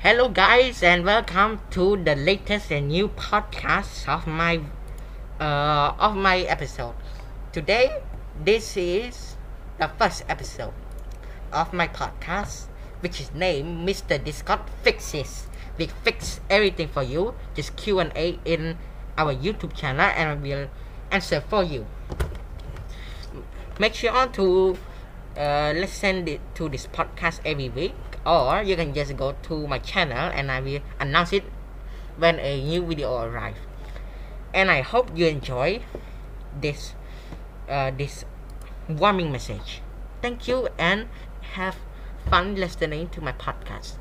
Hello, guys, and welcome to the latest and new podcast of my uh, of my episode. Today, this is the first episode of my podcast, which is named Mr. Discord Fixes. We fix everything for you. Just Q and A in our YouTube channel, and I will answer for you. Make sure to uh, it to this podcast every week or you can just go to my channel and I will announce it when a new video arrives. and I hope you enjoy this uh, this warming message thank you and have fun listening to my podcast